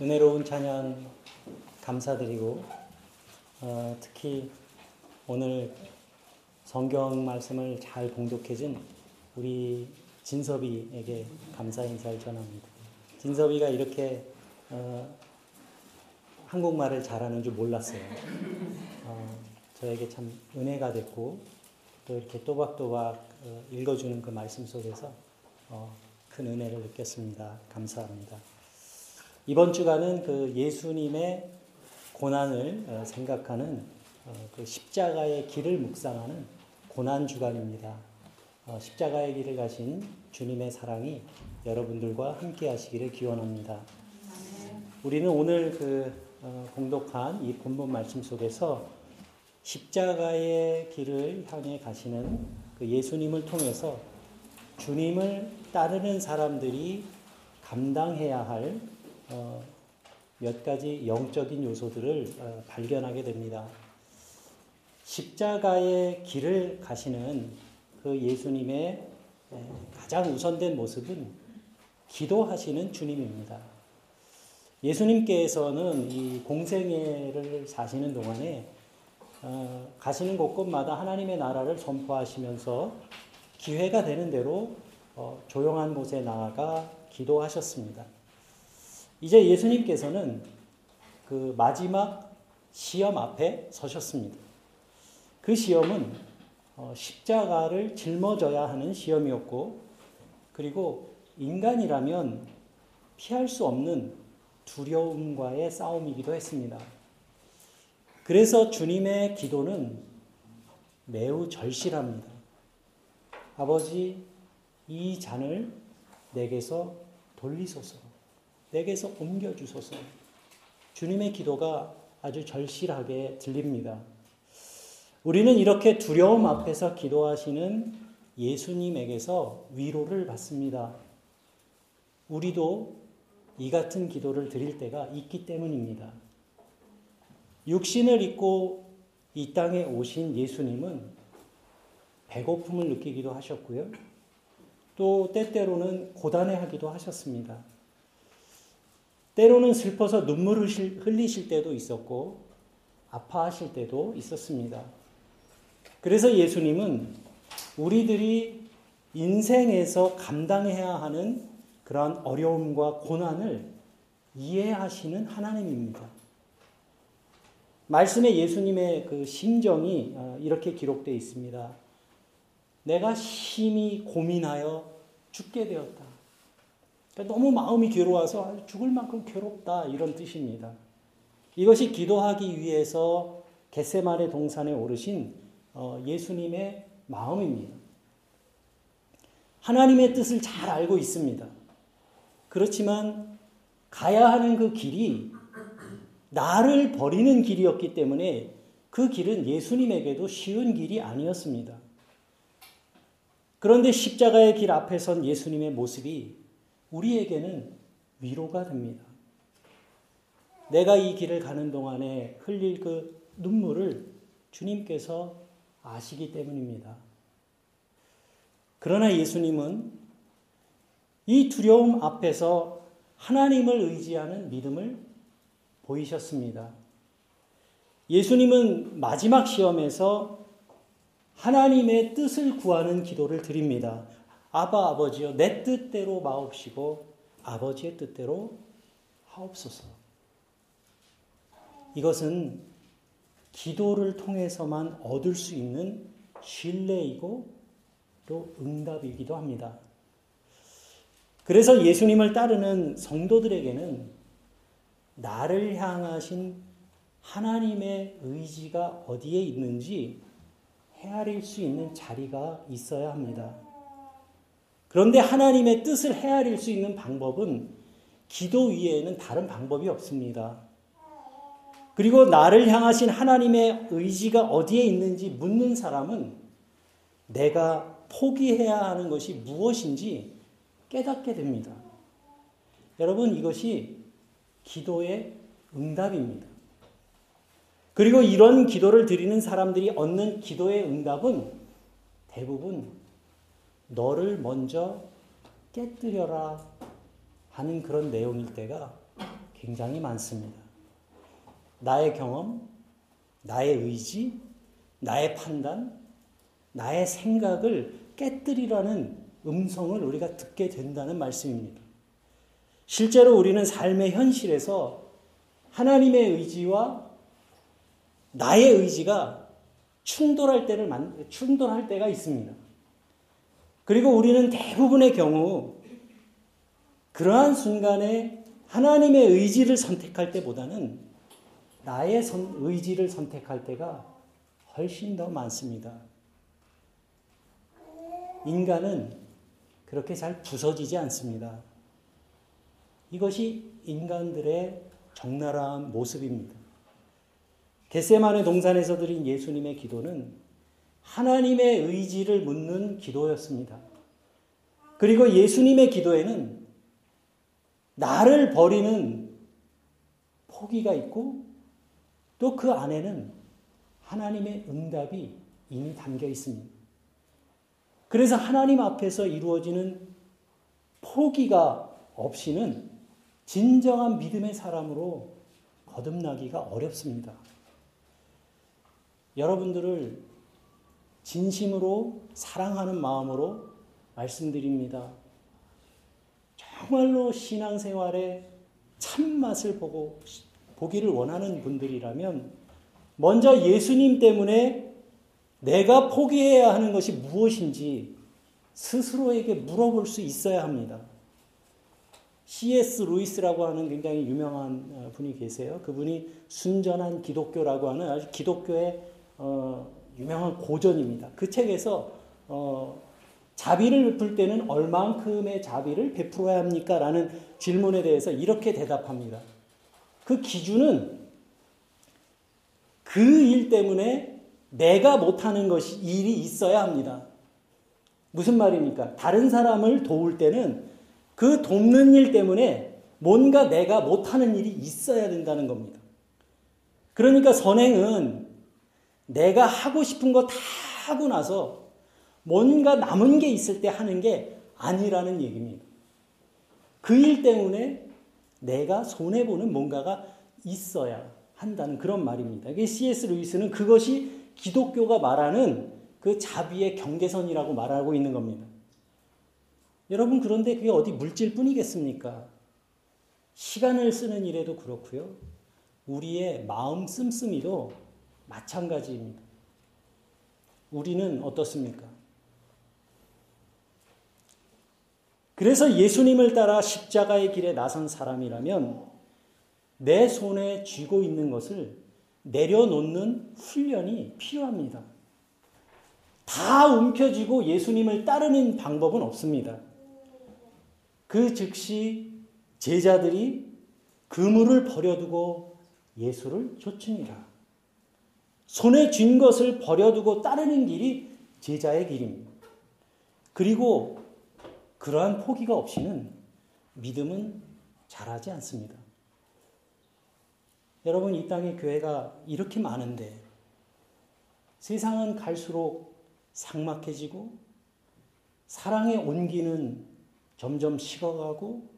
은혜로운 찬양 감사드리고 어, 특히 오늘 성경 말씀을 잘 봉독해준 우리 진섭이에게 감사 인사를 전합니다. 진섭이가 이렇게 어, 한국말을 잘하는 줄 몰랐어요. 어, 저에게 참 은혜가 됐고 또 이렇게 또박또박 어, 읽어주는 그 말씀 속에서 어, 큰 은혜를 느꼈습니다. 감사합니다. 이번 주간은 그 예수님의 고난을 어, 생각하는 어, 그 십자가의 길을 묵상하는 고난 주간입니다. 어, 십자가의 길을 가신 주님의 사랑이 여러분들과 함께 하시기를 기원합니다. 우리는 오늘 그 공독한 이 본문 말씀 속에서 십자가의 길을 향해 가시는 그 예수님을 통해서 주님을 따르는 사람들이 감당해야 할 어, 몇 가지 영적인 요소들을 어, 발견하게 됩니다. 십자가의 길을 가시는 그 예수님의 가장 우선된 모습은 기도하시는 주님입니다. 예수님께서는 이 공생애를 사시는 동안에 어, 가시는 곳곳마다 하나님의 나라를 선포하시면서 기회가 되는 대로 어, 조용한 곳에 나아가 기도하셨습니다. 이제 예수님께서는 그 마지막 시험 앞에 서셨습니다. 그 시험은 어, 십자가를 짊어져야 하는 시험이었고, 그리고 인간이라면 피할 수 없는 두려움과의 싸움이기도 했습니다. 그래서 주님의 기도는 매우 절실합니다. 아버지, 이 잔을 내게서 돌리소서. 내게서 옮겨주소서. 주님의 기도가 아주 절실하게 들립니다. 우리는 이렇게 두려움 앞에서 기도하시는 예수님에게서 위로를 받습니다. 우리도 이 같은 기도를 드릴 때가 있기 때문입니다. 육신을 입고 이 땅에 오신 예수님은 배고픔을 느끼기도 하셨고요. 또 때때로는 고단해 하기도 하셨습니다. 때로는 슬퍼서 눈물을 흘리실 때도 있었고 아파하실 때도 있었습니다. 그래서 예수님은 우리들이 인생에서 감당해야 하는 그러한 어려움과 고난을 이해하시는 하나님입니다. 말씀에 예수님의 그 심정이 어, 이렇게 기록되어 있습니다. 내가 심히 고민하여 죽게 되었다. 너무 마음이 괴로워서 죽을 만큼 괴롭다 이런 뜻입니다. 이것이 기도하기 위해서 겟세마네 동산에 오르신 어, 예수님의 마음입니다. 하나님의 뜻을 잘 알고 있습니다. 그렇지만 가야 하는 그 길이 나를 버리는 길이었기 때문에 그 길은 예수님에게도 쉬운 길이 아니었습니다. 그런데 십자가의 길 앞에 선 예수님의 모습이 우리에게는 위로가 됩니다. 내가 이 길을 가는 동안에 흘릴 그 눈물을 주님께서 아시기 때문입니다. 그러나 예수님은 이 두려움 앞에서 하나님을 의지하는 믿음을 보이셨습니다. 예수님은 마지막 시험에서 하나님의 뜻을 구하는 기도를 드립니다. 아바 아버지여 내 뜻대로 마옵시고 아버지의 뜻대로 하옵소서. 이것은 기도를 통해서만 얻을 수 있는 신뢰이고 또 응답이기도 합니다. 그래서 예수님을 따르는 성도들에게는 나를 향하신 하나님의 의지가 어디에 있는지 헤아릴 수 있는 자리가 있어야 합니다. 그런데 하나님의 뜻을 헤아릴 수 있는 방법은 기도 위에는 다른 방법이 없습니다. 그리고 나를 향하신 하나님의 의지가 어디에 있는지 묻는 사람은 내가 포기해야 하는 것이 무엇인지 깨닫게 됩니다. 여러분, 이것이 기도의 응답입니다. 그리고 이런 기도를 드리는 사람들이 얻는 기도의 응답은 대부분 너를 먼저 깨뜨려라 하는 그런 내용일 때가 굉장히 많습니다. 나의 경험, 나의 의지, 나의 판단, 나의 생각을 깨뜨리라는 음성을 우리가 듣게 된다는 말씀입니다. 실제로 우리는 삶의 현실에서 하나님의 의지와 나의 의지가 충돌할 때를 충돌할 때가 있습니다. 그리고 우리는 대부분의 경우 그러한 순간에 하나님의 의지를 선택할 때보다는 나의 선, 의지를 선택할 때가 훨씬 더 많습니다. 인간은 그렇게 잘 부서지지 않습니다. 이것이 인간들의 적나라한 모습입니다. 겟세만의 동산에서 드린 예수님의 기도는 하나님의 의지를 묻는 기도였습니다. 그리고 예수님의 기도에는 나를 버리는 포기가 있고 또 그 안에는 하나님의 응답이 이미 담겨 있습니다. 그래서 하나님 앞에서 이루어지는 포기가 없이는 진정한 믿음의 사람으로 거듭나기가 어렵습니다. 여러분들을 진심으로 사랑하는 마음으로 말씀드립니다. 정말로 신앙생활의 참맛을 보고 보기를 원하는 분들이라면 먼저 예수님 때문에 내가 포기해야 하는 것이 무엇인지 스스로에게 물어볼 수 있어야 합니다. C.S. 루이스라고 하는 굉장히 유명한 어, 분이 계세요. 그분이 순전한 기독교라고 하는 아주 기독교의 어, 유명한 고전입니다. 그 책에서 어, 자비를 베풀 때는 얼만큼의 자비를 베풀어야 합니까? 라는 질문에 대해서 이렇게 대답합니다. 그 기준은 그 일 때문에 내가 못하는 것이 일이 있어야 합니다. 무슨 말입니까? 다른 사람을 도울 때는 그 돕는 일 때문에 뭔가 내가 못하는 일이 있어야 된다는 겁니다. 그러니까 선행은 내가 하고 싶은 거 다 하고 나서 뭔가 남은 게 있을 때 하는 게 아니라는 얘기입니다. 그 일 때문에 내가 손해보는 뭔가가 있어야 한다는 그런 말입니다. C.S. 루이스는 그것이 기독교가 말하는 그 자비의 경계선이라고 말하고 있는 겁니다. 여러분 그런데 그게 어디 물질 뿐이겠습니까? 시간을 쓰는 일에도 그렇고요. 우리의 마음 씀씀이도 마찬가지입니다. 우리는 어떻습니까? 그래서 예수님을 따라 십자가의 길에 나선 사람이라면 내 손에 쥐고 있는 것을 내려놓는 훈련이 필요합니다. 다 움켜쥐고 예수님을 따르는 방법은 없습니다. 그 즉시 제자들이 그물을 버려두고 예수를 쫓으니라. 손에 쥔 것을 버려두고 따르는 길이 제자의 길입니다. 그리고 그러한 포기가 없이는 믿음은 자라지 않습니다. 여러분, 이 땅에 교회가 이렇게 많은데 세상은 갈수록 삭막해지고 사랑의 온기는 점점 식어가고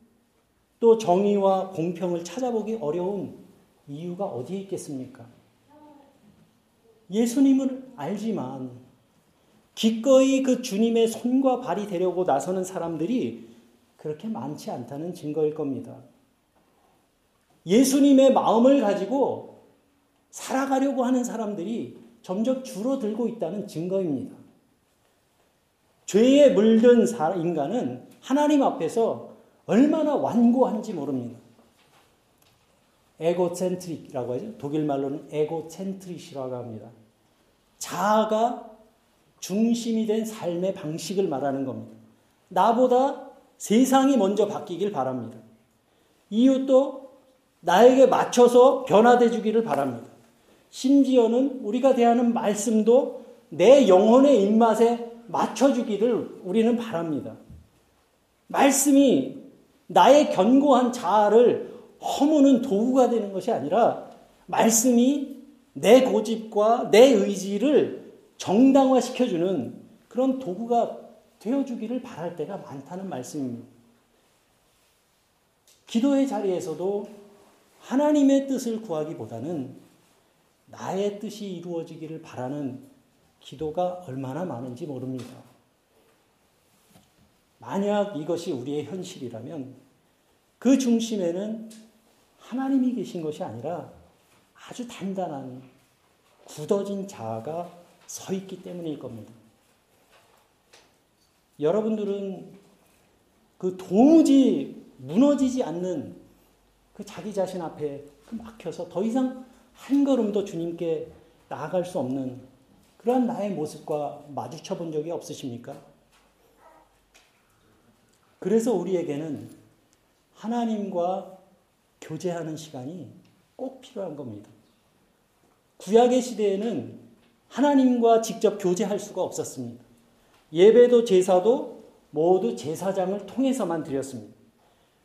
또 정의와 공평을 찾아보기 어려운 이유가 어디에 있겠습니까? 예수님을 알지만 기꺼이 그 주님의 손과 발이 되려고 나서는 사람들이 그렇게 많지 않다는 증거일 겁니다. 예수님의 마음을 가지고 살아가려고 하는 사람들이 점점 줄어들고 있다는 증거입니다. 죄에 물든 인간은 하나님 앞에서 얼마나 완고한지 모릅니다. 에고센트릭이라고 하죠. 독일 말로는 에고센트릭이라고 합니다. 자아가 중심이 된 삶의 방식을 말하는 겁니다. 나보다 세상이 먼저 바뀌길 바랍니다. 이웃도 나에게 맞춰서 변화돼 주기를 바랍니다. 심지어는 우리가 대하는 말씀도 내 영혼의 입맛에 맞춰주기를 우리는 바랍니다. 말씀이 나의 견고한 자아를 허무는 도구가 되는 것이 아니라 말씀이 내 고집과 내 의지를 정당화시켜주는 그런 도구가 되어주기를 바랄 때가 많다는 말씀입니다. 기도의 자리에서도 하나님의 뜻을 구하기보다는 나의 뜻이 이루어지기를 바라는 기도가 얼마나 많은지 모릅니다. 만약 이것이 우리의 현실이라면 그 중심에는 하나님이 계신 것이 아니라 아주 단단한 굳어진 자아가 서 있기 때문일 겁니다. 여러분들은 그 도무지 무너지지 않는 그 자기 자신 앞에 그 막혀서 더 이상 한 걸음도 주님께 나아갈 수 없는 그러한 나의 모습과 마주쳐 본 적이 없으십니까? 그래서 우리에게는 하나님과 교제하는 시간이 꼭 필요한 겁니다. 구약의 시대에는 하나님과 직접 교제할 수가 없었습니다. 예배도 제사도 모두 제사장을 통해서만 드렸습니다.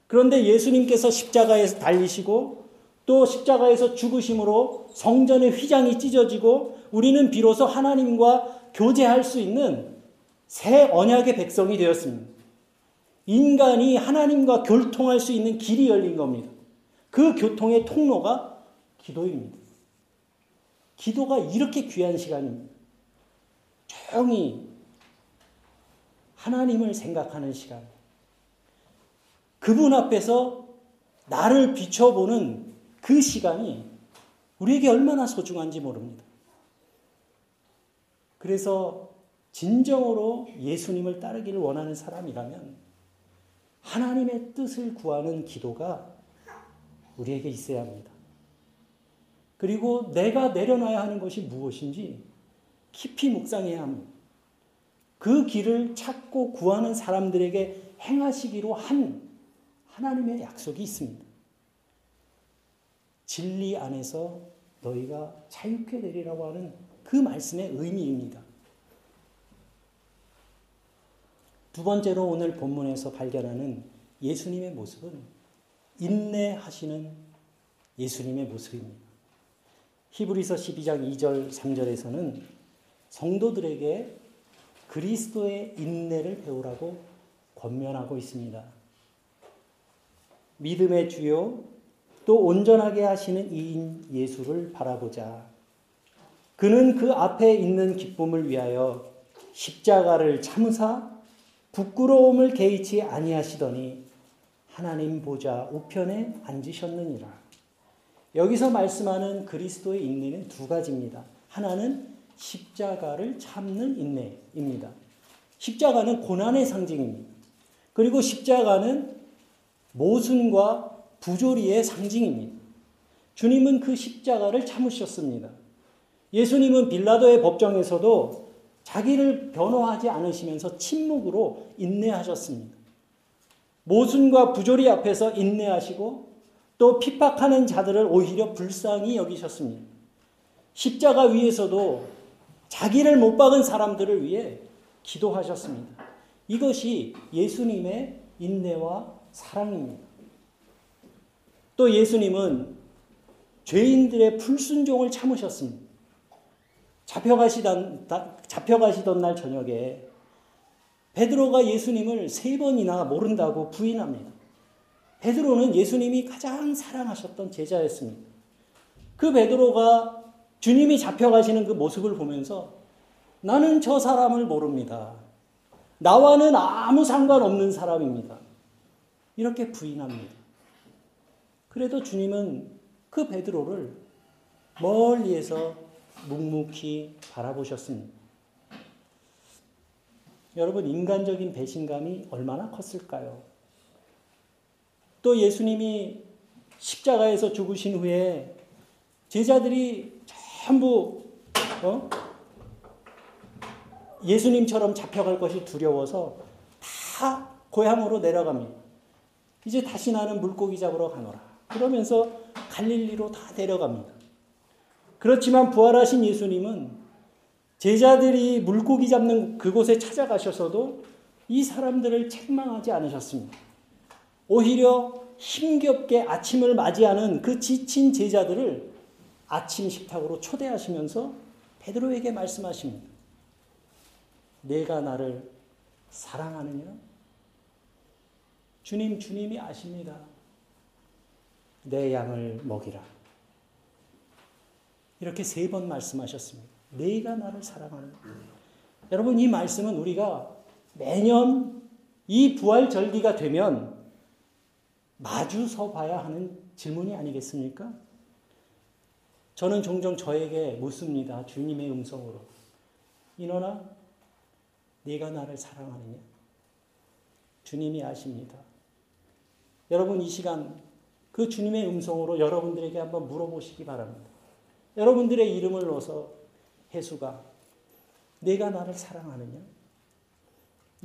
그런데 예수님께서 십자가에서 달리시고 또 십자가에서 죽으심으로 성전의 휘장이 찢어지고 우리는 비로소 하나님과 교제할 수 있는 새 언약의 백성이 되었습니다. 인간이 하나님과 교통할 수 있는 길이 열린 겁니다. 그 교통의 통로가 기도입니다. 기도가 이렇게 귀한 시간입니다. 조용히 하나님을 생각하는 시간. 그분 앞에서 나를 비춰보는 그 시간이 우리에게 얼마나 소중한지 모릅니다. 그래서 진정으로 예수님을 따르기를 원하는 사람이라면 하나님의 뜻을 구하는 기도가 우리에게 있어야 합니다. 그리고 내가 내려놔야 하는 것이 무엇인지 깊이 묵상해야 합니다. 그 길을 찾고 구하는 사람들에게 행하시기로 한 하나님의 약속이 있습니다. 진리 안에서 너희가 자유케 되리라고 하는 그 말씀의 의미입니다. 두 번째로 오늘 본문에서 발견하는 예수님의 모습은 인내하시는 예수님의 모습입니다. 히브리서 12장 2절 3절에서는 성도들에게 그리스도의 인내를 배우라고 권면하고 있습니다. 믿음의 주요 또 온전하게 하시는 이인 예수를 바라보자. 그는 그 앞에 있는 기쁨을 위하여 십자가를 참사 부끄러움을 개의치 아니하시더니 하나님 보좌 우편에 앉으셨느니라. 여기서 말씀하는 그리스도의 인내는 두 가지입니다. 하나는 십자가를 참는 인내입니다. 십자가는 고난의 상징입니다. 그리고 십자가는 모순과 부조리의 상징입니다. 주님은 그 십자가를 참으셨습니다. 예수님은 빌라도의 법정에서도 자기를 변호하지 않으시면서 침묵으로 인내하셨습니다. 모순과 부조리 앞에서 인내하시고 또 핍박하는 자들을 오히려 불쌍히 여기셨습니다. 십자가 위에서도 자기를 못 박은 사람들을 위해 기도하셨습니다. 이것이 예수님의 인내와 사랑입니다. 또 예수님은 죄인들의 불순종을 참으셨습니다. 잡혀가시던, 잡혀가시던 날 저녁에 베드로가 예수님을 세 번이나 모른다고 부인합니다. 베드로는 예수님이 가장 사랑하셨던 제자였습니다. 그 베드로가 주님이 잡혀가시는 그 모습을 보면서 나는 저 사람을 모릅니다. 나와는 아무 상관없는 사람입니다. 이렇게 부인합니다. 그래도 주님은 그 베드로를 멀리에서 묵묵히 바라보셨습니다. 여러분, 인간적인 배신감이 얼마나 컸을까요? 또 예수님이 십자가에서 죽으신 후에 제자들이 전부 어? 예수님처럼 잡혀갈 것이 두려워서 다 고향으로 내려갑니다. 이제 다시 나는 물고기 잡으러 가노라. 그러면서 갈릴리로 다 내려갑니다. 그렇지만 부활하신 예수님은 제자들이 물고기 잡는 그곳에 찾아가셔서도 이 사람들을 책망하지 않으셨습니다. 오히려 힘겹게 아침을 맞이하는 그 지친 제자들을 아침 식탁으로 초대하시면서 베드로에게 말씀하십니다. 내가 나를 사랑하느냐? 주님, 주님이 아십니다. 내 양을 먹이라. 이렇게 세 번 말씀하셨습니다. 내가 나를 사랑하는 여러분 이 말씀은 우리가 매년 이 부활 절기가 되면 마주 서 봐야 하는 질문이 아니겠습니까? 저는 종종 저에게 묻습니다. 주님의 음성으로. 인원아, 네가 나를 사랑하느냐? 주님이 아십니다. 여러분 이 시간 그 주님의 음성으로 여러분들에게 한번 물어보시기 바랍니다. 여러분들의 이름을 넣어서 해수가 내가 나를 사랑하느냐?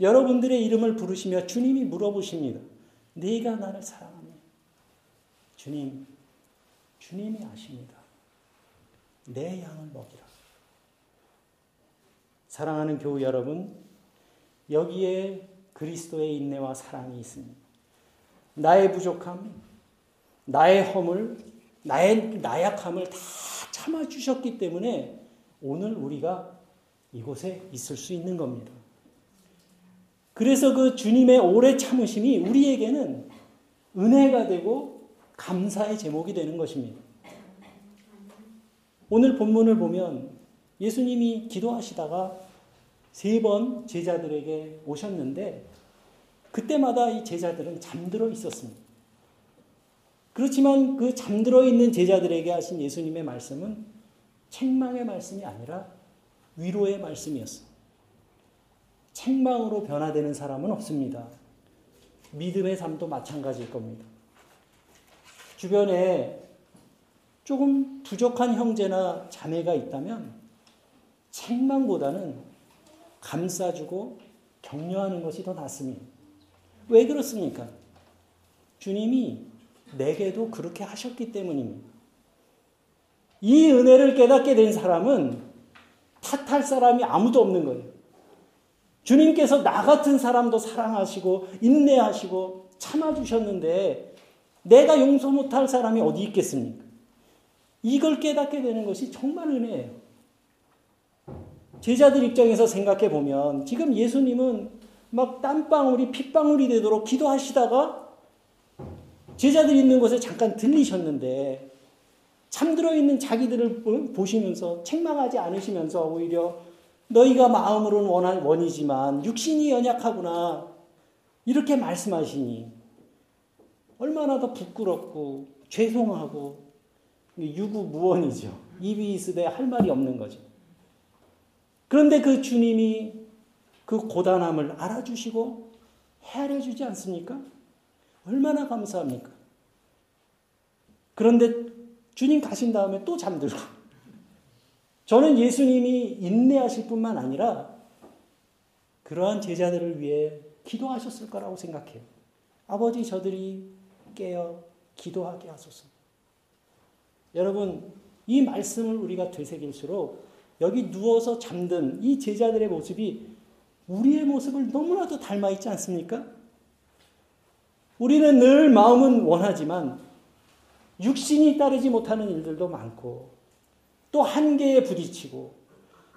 여러분들의 이름을 부르시며 주님이 물어보십니다. 네가 나를 사랑하느냐? 주님, 주님이 아십니다. 내 양을 먹이라. 사랑하는 교우 여러분, 여기에 그리스도의 인내와 사랑이 있습니다. 나의 부족함, 나의 허물, 나의 나약함을 다 참아주셨기 때문에 오늘 우리가 이곳에 있을 수 있는 겁니다. 그래서 그 주님의 오래 참으심이 우리에게는 은혜가 되고 감사의 제목이 되는 것입니다. 오늘 본문을 보면 예수님이 기도하시다가 세 번 제자들에게 오셨는데 그때마다 이 제자들은 잠들어 있었습니다. 그렇지만 그 잠들어 있는 제자들에게 하신 예수님의 말씀은 책망의 말씀이 아니라 위로의 말씀이었어요. 책망으로 변화되는 사람은 없습니다. 믿음의 삶도 마찬가지일 겁니다. 주변에 조금 부족한 형제나 자매가 있다면 책망보다는 감싸주고 격려하는 것이 더 낫습니다. 왜 그렇습니까? 주님이 내게도 그렇게 하셨기 때문입니다. 이 은혜를 깨닫게 된 사람은 탓할 사람이 아무도 없는 거예요. 주님께서 나 같은 사람도 사랑하시고 인내하시고 참아주셨는데 내가 용서 못할 사람이 어디 있겠습니까? 이걸 깨닫게 되는 것이 정말 은혜예요. 제자들 입장에서 생각해 보면 지금 예수님은 막 땀방울이 핏방울이 되도록 기도하시다가 제자들 있는 곳에 잠깐 들리셨는데 잠들어 있는 자기들을 보시면서 책망하지 않으시면서 오히려 너희가 마음으로는 원한 원이지만 육신이 연약하구나 이렇게 말씀하시니 얼마나 더 부끄럽고 죄송하고 유구무원이죠. 입이 있으되 할 말이 없는 거죠. 그런데 그 주님이 그 고단함을 알아주시고 헤아려 주지 않습니까? 얼마나 감사합니까? 그런데 주님 가신 다음에 또 잠들고. 저는 예수님이 인내하실 뿐만 아니라 그러한 제자들을 위해 기도하셨을 거라고 생각해요. 아버지 저들이 깨어 기도하게 하소서. 여러분, 이 말씀을 우리가 되새길수록 여기 누워서 잠든 이 제자들의 모습이 우리의 모습을 너무나도 닮아 있지 않습니까? 우리는 늘 마음은 원하지만 육신이 따르지 못하는 일들도 많고 또 한계에 부딪히고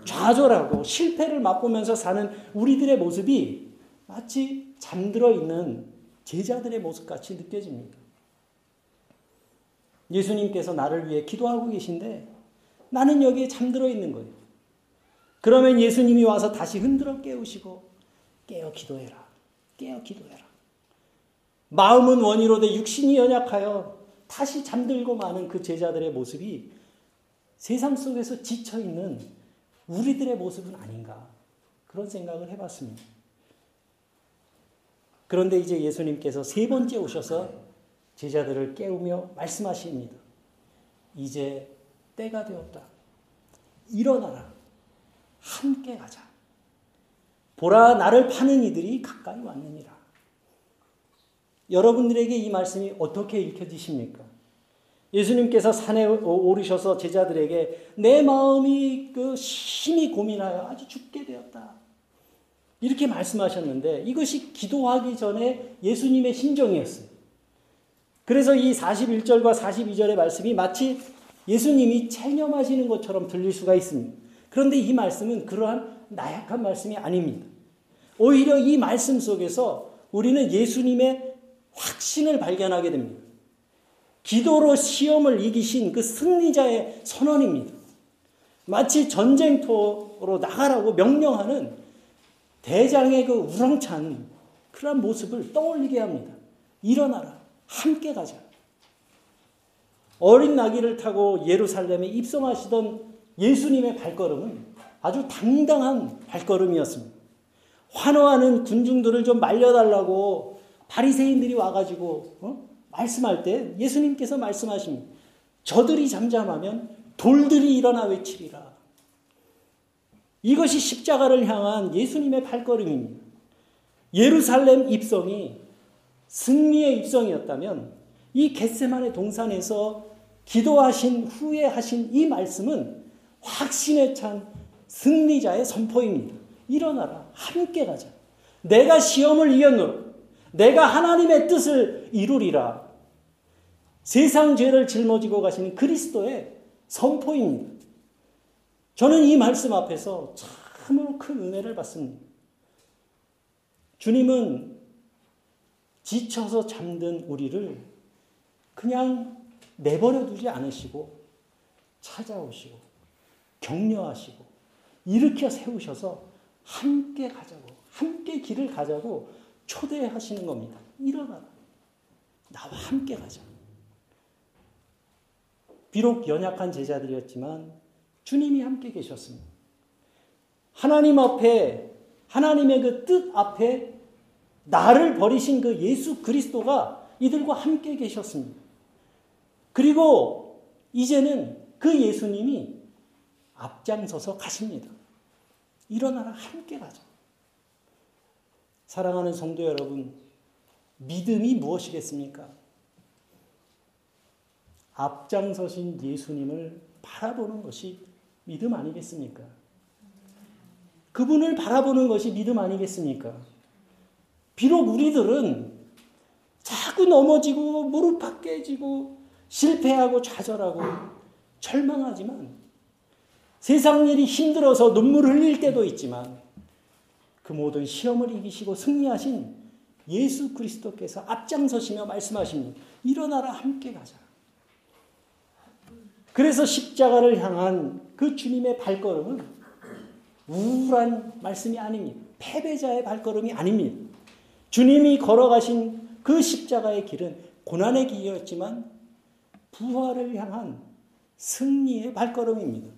좌절하고 실패를 맛보면서 사는 우리들의 모습이 마치 잠들어 있는 제자들의 모습 같이 느껴집니다. 예수님께서 나를 위해 기도하고 계신데 나는 여기에 잠들어 있는 거예요. 그러면 예수님이 와서 다시 흔들어 깨우시고 깨어 기도해라. 깨어 기도해라. 마음은 원이로 돼 육신이 연약하여 다시 잠들고 마는 그 제자들의 모습이 세상 속에서 지쳐 있는 우리들의 모습은 아닌가 그런 생각을 해봤습니다. 그런데 이제 예수님께서 세 번째 오셔서 제자들을 깨우며 말씀하십니다. 이제 때가 되었다. 일어나라. 함께 가자. 보라, 나를 파는 이들이 가까이 왔느니라. 여러분들에게 이 말씀이 어떻게 읽혀지십니까? 예수님께서 산에 오르셔서 제자들에게 내 마음이 그 심히 고민하여 아주 죽게 되었다. 이렇게 말씀하셨는데 이것이 기도하기 전에 예수님의 심정이었어요. 그래서 이 41절과 42절의 말씀이 마치 예수님이 체념하시는 것처럼 들릴 수가 있습니다. 그런데 이 말씀은 그러한 나약한 말씀이 아닙니다. 오히려 이 말씀 속에서 우리는 예수님의 확신을 발견하게 됩니다. 기도로 시험을 이기신 그 승리자의 선언입니다. 마치 전쟁터로 나가라고 명령하는 대장의 그 우렁찬 그런 모습을 떠올리게 합니다. 일어나라. 함께 가자. 어린 나귀를 타고 예루살렘에 입성하시던 예수님의 발걸음은 아주 당당한 발걸음이었습니다. 환호하는 군중들을 좀 말려달라고 바리새인들이 와가지고 어? 말씀할 때 예수님께서 말씀하십니다. 저들이 잠잠하면 돌들이 일어나 외치리라. 이것이 십자가를 향한 예수님의 발걸음입니다. 예루살렘 입성이 승리의 입성이었다면 이 겟세만의 동산에서 기도하신 후에 하신 이 말씀은 확신에 찬 승리자의 선포입니다. 일어나라. 함께 가자. 내가 시험을 이겼노라. 내가 하나님의 뜻을 이루리라. 세상 죄를 짊어지고 가시는 그리스도의 선포입니다. 저는 이 말씀 앞에서 참으로 큰 은혜를 받습니다. 주님은 지쳐서 잠든 우리를 그냥 내버려 두지 않으시고 찾아오시고 격려하시고 일으켜 세우셔서 함께 가자고 함께 길을 가자고 초대하시는 겁니다. 일어나라. 나와 함께 가자. 비록 연약한 제자들이었지만 주님이 함께 계셨습니다. 하나님 앞에 하나님의 그 뜻 앞에 나를 버리신 그 예수 그리스도가 이들과 함께 계셨습니다. 그리고 이제는 그 예수님이 앞장서서 가십니다. 일어나라 함께 가자. 사랑하는 성도 여러분, 믿음이 무엇이겠습니까? 앞장서신 예수님을 바라보는 것이 믿음 아니겠습니까? 그분을 바라보는 것이 믿음 아니겠습니까? 비록 우리들은 자꾸 넘어지고 무릎 깨지고 실패하고 좌절하고 절망하지만 세상 일이 힘들어서 눈물을 흘릴 때도 있지만 그 모든 시험을 이기시고 승리하신 예수 그리스도께서 앞장서시며 말씀하십니다. 일어나라 함께 가자. 그래서 십자가를 향한 그 주님의 발걸음은 우울한 말씀이 아닙니다. 패배자의 발걸음이 아닙니다. 주님이 걸어가신 그 십자가의 길은 고난의 길이었지만 부활을 향한 승리의 발걸음입니다.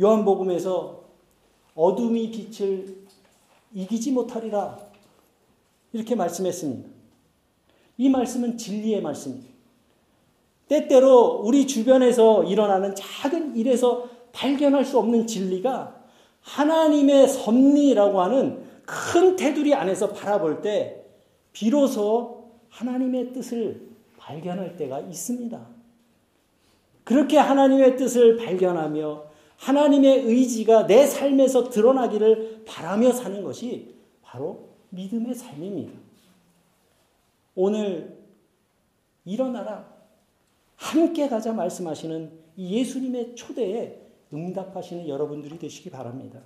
요한복음에서 어둠이 빛을 이기지 못하리라 이렇게 말씀했습니다. 이 말씀은 진리의 말씀입니다. 때때로 우리 주변에서 일어나는 작은 일에서 발견할 수 없는 진리가 하나님의 섭리라고 하는 큰 테두리 안에서 바라볼 때 비로소 하나님의 뜻을 발견할 때가 있습니다. 그렇게 하나님의 뜻을 발견하며 하나님의 의지가 내 삶에서 드러나기를 바라며 사는 것이 바로 믿음의 삶입니다. 오늘 일어나라. 함께 가자 말씀하시는 예수님의 초대에 응답하시는 여러분들이 되시기 바랍니다.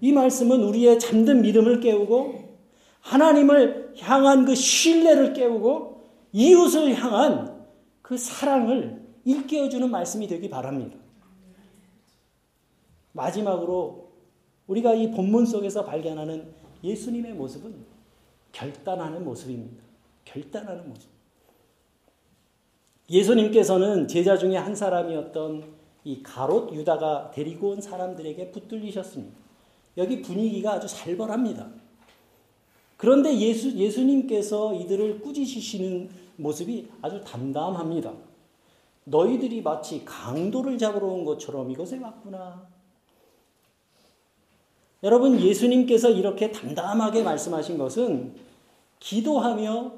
이 말씀은 우리의 잠든 믿음을 깨우고 하나님을 향한 그 신뢰를 깨우고 이웃을 향한 그 사랑을 일깨워주는 말씀이 되기 바랍니다. 마지막으로 우리가 이 본문 속에서 발견하는 예수님의 모습은 결단하는 모습입니다. 결단하는 모습. 예수님께서는 제자 중에 한 사람이었던 이 가롯 유다가 데리고 온 사람들에게 붙들리셨습니다. 여기 분위기가 아주 살벌합니다. 그런데 예수, 예수님께서 이들을 꾸짖으시는 모습이 아주 담담합니다. 너희들이 마치 강도를 잡으러 온 것처럼 이것에 왔구나. 여러분, 예수님께서 이렇게 담담하게 말씀하신 것은 기도하며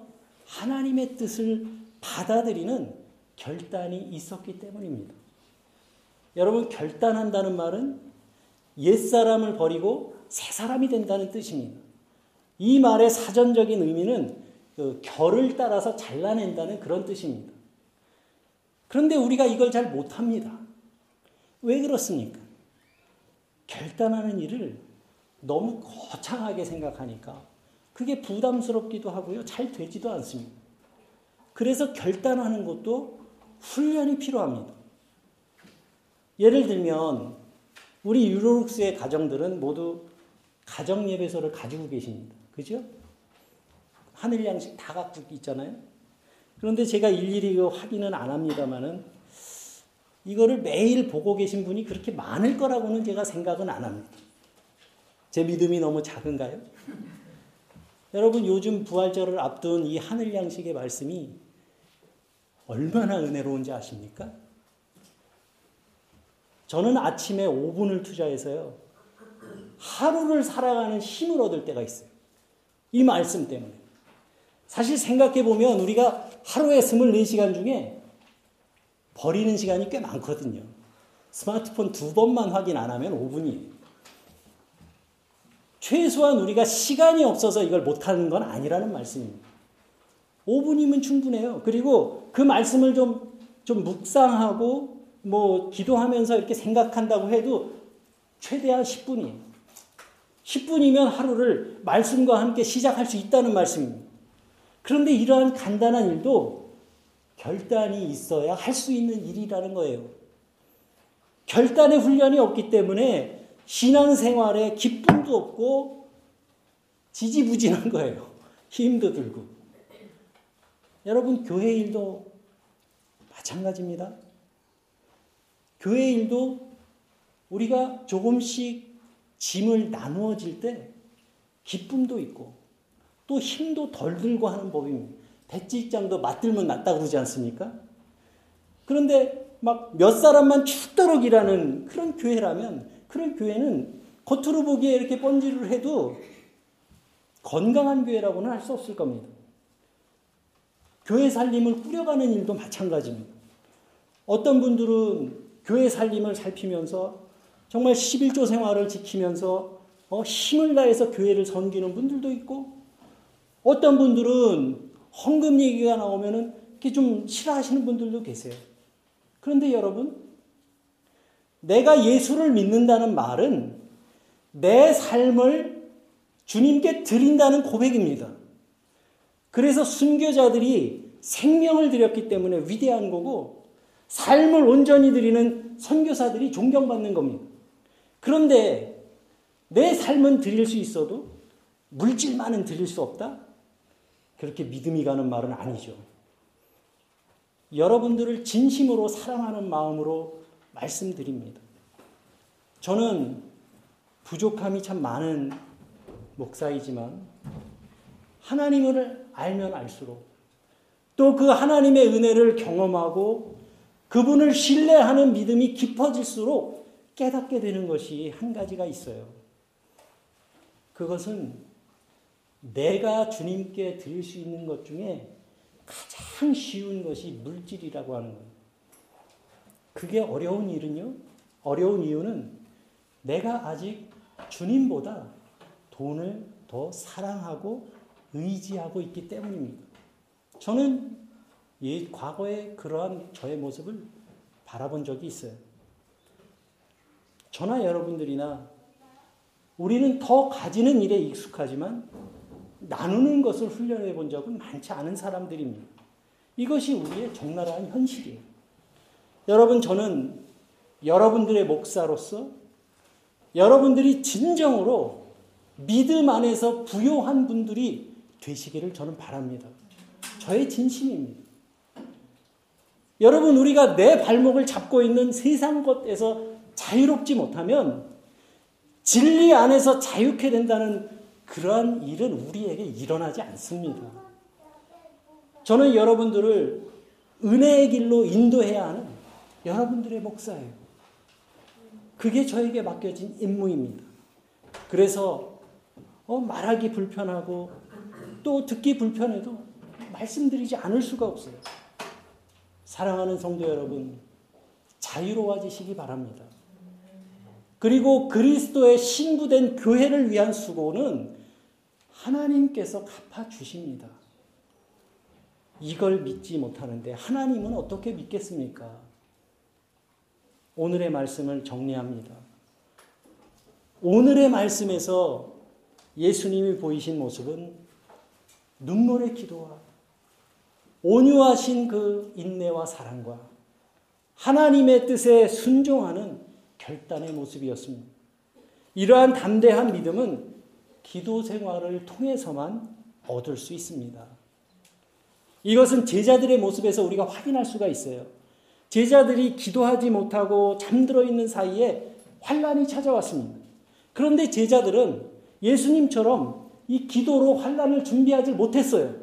하나님의 뜻을 받아들이는 결단이 있었기 때문입니다. 여러분, 결단한다는 말은 옛사람을 버리고 새 사람이 된다는 뜻입니다. 이 말의 사전적인 의미는 그 결을 따라서 잘라낸다는 그런 뜻입니다. 그런데 우리가 이걸 잘 못합니다. 왜 그렇습니까? 결단하는 일을 너무 거창하게 생각하니까 그게 부담스럽기도 하고요. 잘 되지도 않습니다. 그래서 결단하는 것도 훈련이 필요합니다. 예를 들면 우리 유로룩스의 가정들은 모두 가정 예배소를 가지고 계십니다. 그죠? 하늘 양식 다 갖고 있잖아요. 그런데 제가 일일이 그 확인은 안 합니다만은 이거를 매일 보고 계신 분이 그렇게 많을 거라고는 제가 생각은 안 합니다. 제 믿음이 너무 작은가요? 여러분 요즘 부활절을 앞둔 이 하늘 양식의 말씀이 얼마나 은혜로운지 아십니까? 저는 아침에 5분을 투자해서요. 하루를 살아가는 힘을 얻을 때가 있어요. 이 말씀 때문에. 사실 생각해 보면 우리가 하루에 24시간 중에 버리는 시간이 꽤 많거든요. 스마트폰 두 번만 확인 안 하면 5분이에요. 최소한 우리가 시간이 없어서 이걸 못하는 건 아니라는 말씀입니다. 5분이면 충분해요. 그리고 그 말씀을 좀, 좀 묵상하고 뭐 기도하면서 이렇게 생각한다고 해도 최대한 10분이에요. 10분이면 하루를 말씀과 함께 시작할 수 있다는 말씀입니다. 그런데 이러한 간단한 일도 결단이 있어야 할 수 있는 일이라는 거예요. 결단의 훈련이 없기 때문에 신앙생활에 기쁨도 없고 지지부진한 거예요. 힘도 들고. 여러분, 교회 일도 마찬가지입니다. 교회 일도 우리가 조금씩 짐을 나누어질 때 기쁨도 있고 또 힘도 덜 들고 하는 법입니다. 백지장도 맞들면 낫다 그러지 않습니까? 그런데 막 몇 사람만 죽도록 일하는 그런 교회라면 그런 교회는 겉으로 보기에 이렇게 번지를 해도 건강한 교회라고는 할 수 없을 겁니다. 교회 살림을 꾸려가는 일도 마찬가지입니다. 어떤 분들은 교회 살림을 살피면서 정말 11조 생활을 지키면서 어, 힘을 다해서 교회를 섬기는 분들도 있고 어떤 분들은 헌금 얘기가 나오면은 이렇게 좀 싫어하시는 분들도 계세요. 그런데 여러분, 내가 예수를 믿는다는 말은 내 삶을 주님께 드린다는 고백입니다. 그래서 순교자들이 생명을 드렸기 때문에 위대한 거고 삶을 온전히 드리는 선교사들이 존경받는 겁니다. 그런데 내 삶은 드릴 수 있어도 물질만은 드릴 수 없다? 그렇게 믿음이 가는 말은 아니죠. 여러분들을 진심으로 사랑하는 마음으로 말씀드립니다. 저는 부족함이 참 많은 목사이지만 하나님을 알면 알수록 또 그 하나님의 은혜를 경험하고 그분을 신뢰하는 믿음이 깊어질수록 깨닫게 되는 것이 한 가지가 있어요. 그것은 내가 주님께 드릴 수 있는 것 중에 가장 쉬운 것이 물질이라고 하는 거예요. 그게 어려운 일은요? 어려운 이유는 내가 아직 주님보다 돈을 더 사랑하고 의지하고 있기 때문입니다. 저는 예, 과거에 그러한 저의 모습을 바라본 적이 있어요. 저나 여러분들이나 우리는 더 가지는 일에 익숙하지만 나누는 것을 훈련해 본 적은 많지 않은 사람들입니다. 이것이 우리의 적나라한 현실이에요. 여러분, 저는 여러분들의 목사로서 여러분들이 진정으로 믿음 안에서 부요한 분들이 되시기를 저는 바랍니다. 저의 진심입니다. 여러분, 우리가 내 발목을 잡고 있는 세상 것에서 자유롭지 못하면 진리 안에서 자유케 된다는 그러한 일은 우리에게 일어나지 않습니다. 저는 여러분들을 은혜의 길로 인도해야 하는 여러분들의 목사예요. 그게 저에게 맡겨진 임무입니다. 그래서 어, 말하기 불편하고 또 듣기 불편해도 말씀드리지 않을 수가 없어요. 사랑하는 성도 여러분, 자유로워지시기 바랍니다. 그리고 그리스도의 신부된 교회를 위한 수고는 하나님께서 갚아 주십니다. 이걸 믿지 못하는데 하나님은 어떻게 믿겠습니까? 오늘의 말씀을 정리합니다. 오늘의 말씀에서 예수님이 보이신 모습은 눈물의 기도와 온유하신 그 인내와 사랑과 하나님의 뜻에 순종하는 결단의 모습이었습니다. 이러한 담대한 믿음은 기도 생활을 통해서만 얻을 수 있습니다. 이것은 제자들의 모습에서 우리가 확인할 수가 있어요. 제자들이 기도하지 못하고 잠들어 있는 사이에 환란이 찾아왔습니다. 그런데 제자들은 예수님처럼 이 기도로 환란을 준비하지 못했어요.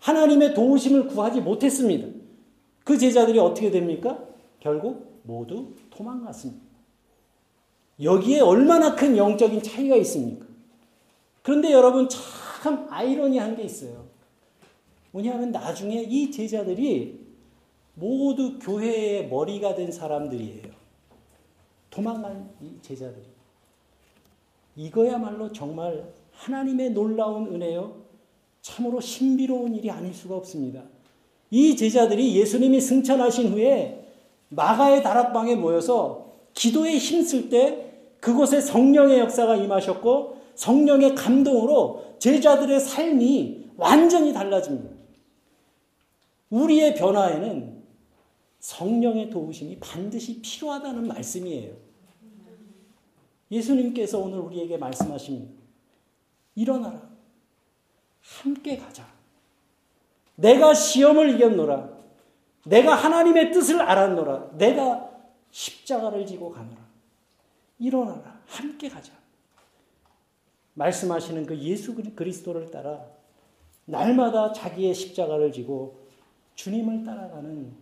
하나님의 도우심을 구하지 못했습니다. 그 제자들이 어떻게 됩니까? 결국 모두 도망갔습니다. 여기에 얼마나 큰 영적인 차이가 있습니까? 그런데 여러분 참 아이러니한 게 있어요. 뭐냐면 나중에 이 제자들이 모두 교회의 머리가 된 사람들이에요. 도망간 이 제자들이. 이거야말로 정말 하나님의 놀라운 은혜요. 참으로 신비로운 일이 아닐 수가 없습니다. 이 제자들이 예수님이 승천하신 후에 마가의 다락방에 모여서 기도에 힘쓸 때 그곳에 성령의 역사가 임하셨고 성령의 감동으로 제자들의 삶이 완전히 달라집니다. 우리의 변화에는 성령의 도우심이 반드시 필요하다는 말씀이에요. 예수님께서 오늘 우리에게 말씀하십니다. 일어나라. 함께 가자. 내가 시험을 이겼노라. 내가 하나님의 뜻을 알았노라. 내가 십자가를 지고 가노라. 일어나라. 함께 가자. 말씀하시는 그 예수 그리스도를 따라 날마다 자기의 십자가를 지고 주님을 따라가는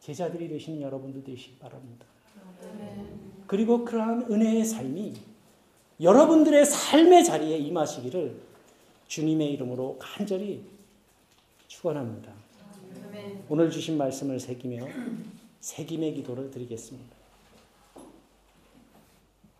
제자들이 되시는 여러분들 되시기 바랍니다. 그리고 그러한 은혜의 삶이 여러분들의 삶의 자리에 임하시기를 주님의 이름으로 간절히 축원합니다. 오늘 주신 말씀을 새기며 새김의 기도를 드리겠습니다.